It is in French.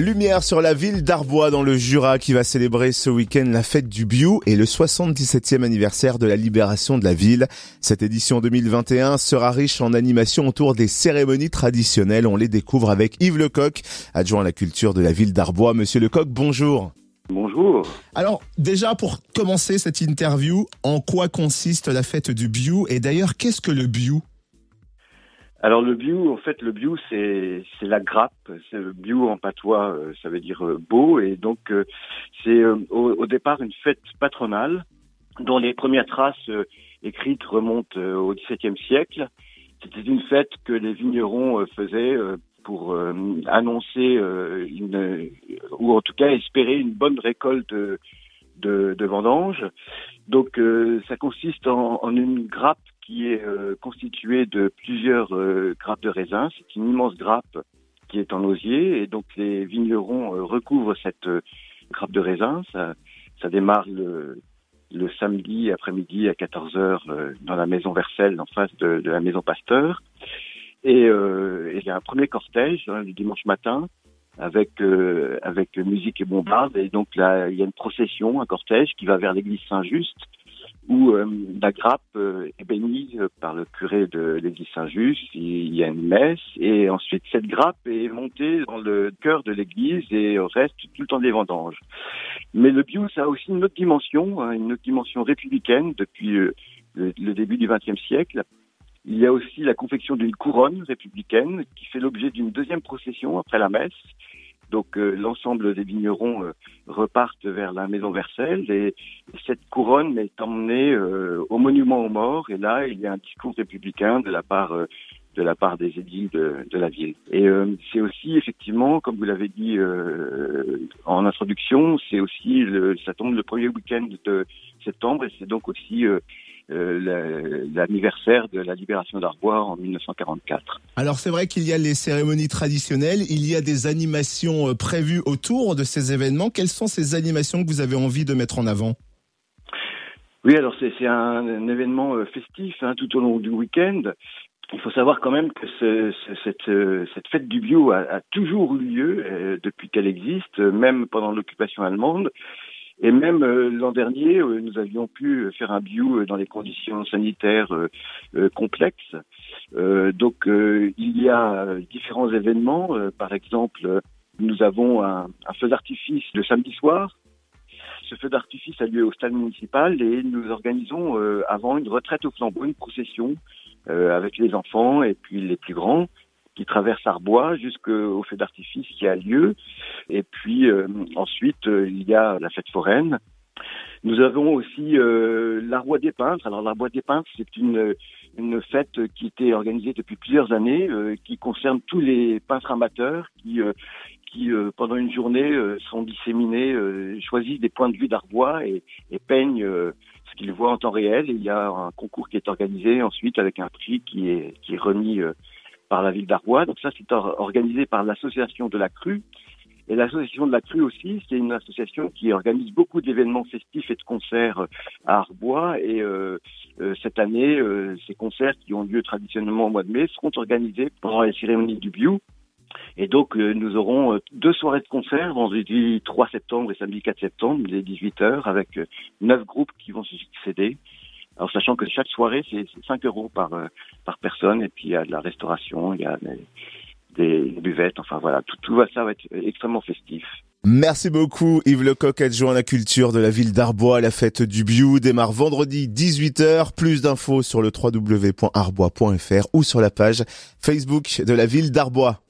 Lumière sur la ville d'Arbois dans le Jura qui va célébrer ce week-end la fête du Biou et le 77e anniversaire de la libération de la ville. Cette édition 2021 sera riche en animations autour des cérémonies traditionnelles. On les découvre avec Yves Lecoq, adjoint à la culture de la ville d'Arbois. Monsieur Lecoq, bonjour. Bonjour. Alors déjà pour commencer cette interview, en quoi consiste la fête du Biou et d'ailleurs qu'est-ce que le Biou? Alors le biou, en fait, le biou, c'est c'est la grappe. C'est le biou en patois, euh, ça veut dire euh, beau, et donc euh, c'est au, départ une fête patronale dont les premières traces écrites remontent au XVIIe siècle. C'était une fête que les vignerons faisaient pour annoncer une, ou en tout cas espérer une bonne récolte de, de, vendanges. Donc ça consiste en, en une grappe qui est euh, constitué de plusieurs euh, grappes de raisin. C'est une immense grappe qui est en osier et donc les vignerons euh, recouvrent cette grappe de raisin. Ça, ça démarre le, le samedi après-midi à 14h dans la maison Vercel en face de, de la maison Pasteur. Et il y a un premier cortège hein, le dimanche matin avec avec musique et bombarde et donc là il y a une procession, un cortège qui va vers l'église Saint-Just où euh, la grappe euh, est bénie par le curé de l'église Saint-Just, il y a une messe, et ensuite cette grappe est montée dans le cœur de l'église et reste tout le temps des vendanges. Mais le bio, ça a aussi une autre dimension, hein, une autre dimension républicaine depuis euh, le, début du XXe siècle. Il y a aussi la confection d'une couronne républicaine qui fait l'objet d'une deuxième procession après la messe donc euh, l'ensemble des vignerons euh, repartent vers la maison Vercel et cette couronne est emmenée euh, au monument aux morts. Et là il y a un discours républicain de la part de la part des édiles de, de la ville. Et c'est aussi effectivement, comme vous l'avez dit en introduction, c'est aussi le, ça tombe le premier week-end de septembre et c'est donc aussi euh, l'anniversaire de la libération d'Arbois en 1944. Alors c'est vrai qu'il y a les cérémonies traditionnelles, il y a des animations euh, prévues autour de ces événements. Quelles sont ces animations que vous avez envie de mettre en avant? Oui, alors c'est un, événement euh, festif hein, tout au long du week-end. Il faut savoir quand même que ce, cette, cette, fête du bio a, a toujours eu lieu depuis qu'elle existe, même pendant l'occupation allemande. Et même euh, l'an dernier, euh, nous avions pu faire un bio dans les conditions sanitaires euh, complexes. donc il y a différents événements. par exemple, nous avons un, un feu d'artifice le samedi soir. Ce feu d'artifice a lieu au stade municipal et nous organisons avant une retraite au flambeau, une procession avec les enfants et puis les plus grands qui traverse Arbois jusqu'au feu d'artifice qui a lieu. Et puis euh, ensuite, euh, il y a la fête foraine. Nous avons aussi euh, la Roi des Peintres. Alors la Roi des Peintres, c'est une, une fête qui était organisée depuis plusieurs années, qui concerne tous les peintres amateurs qui, qui pendant une journée sont disséminés, choisissent des points de vue d'Arbois et, et peignent qu'ils voient en temps réel. Il y a un concours qui est organisé ensuite avec un prix qui est, remis par la ville d'Arbois. Donc ça, c'est organisé par l'association de la Crue. Et l'association de la Crue aussi, c'est une association qui organise beaucoup d'événements festifs et de concerts à Arbois. Et euh, euh, cette année, euh, ces concerts qui ont lieu traditionnellement au mois de mai seront organisés pendant les cérémonies du Biou. Et donc, nous aurons deux soirées de concerts, vendredi 3 septembre et samedi 4 septembre, dès 18h, avec neuf groupes qui vont se succéder. Alors sachant que chaque soirée c'est 5 euros par euh, par personne et puis il y a de la restauration, il y a des, buvettes, enfin voilà, tout, tout ça va être extrêmement festif. Merci beaucoup Yves Lecoq, adjoint à la culture de la ville d'Arbois. La fête du Biou démarre vendredi 18h. Plus d'infos sur le www.arbois.fr ou sur la page Facebook de la ville d'Arbois.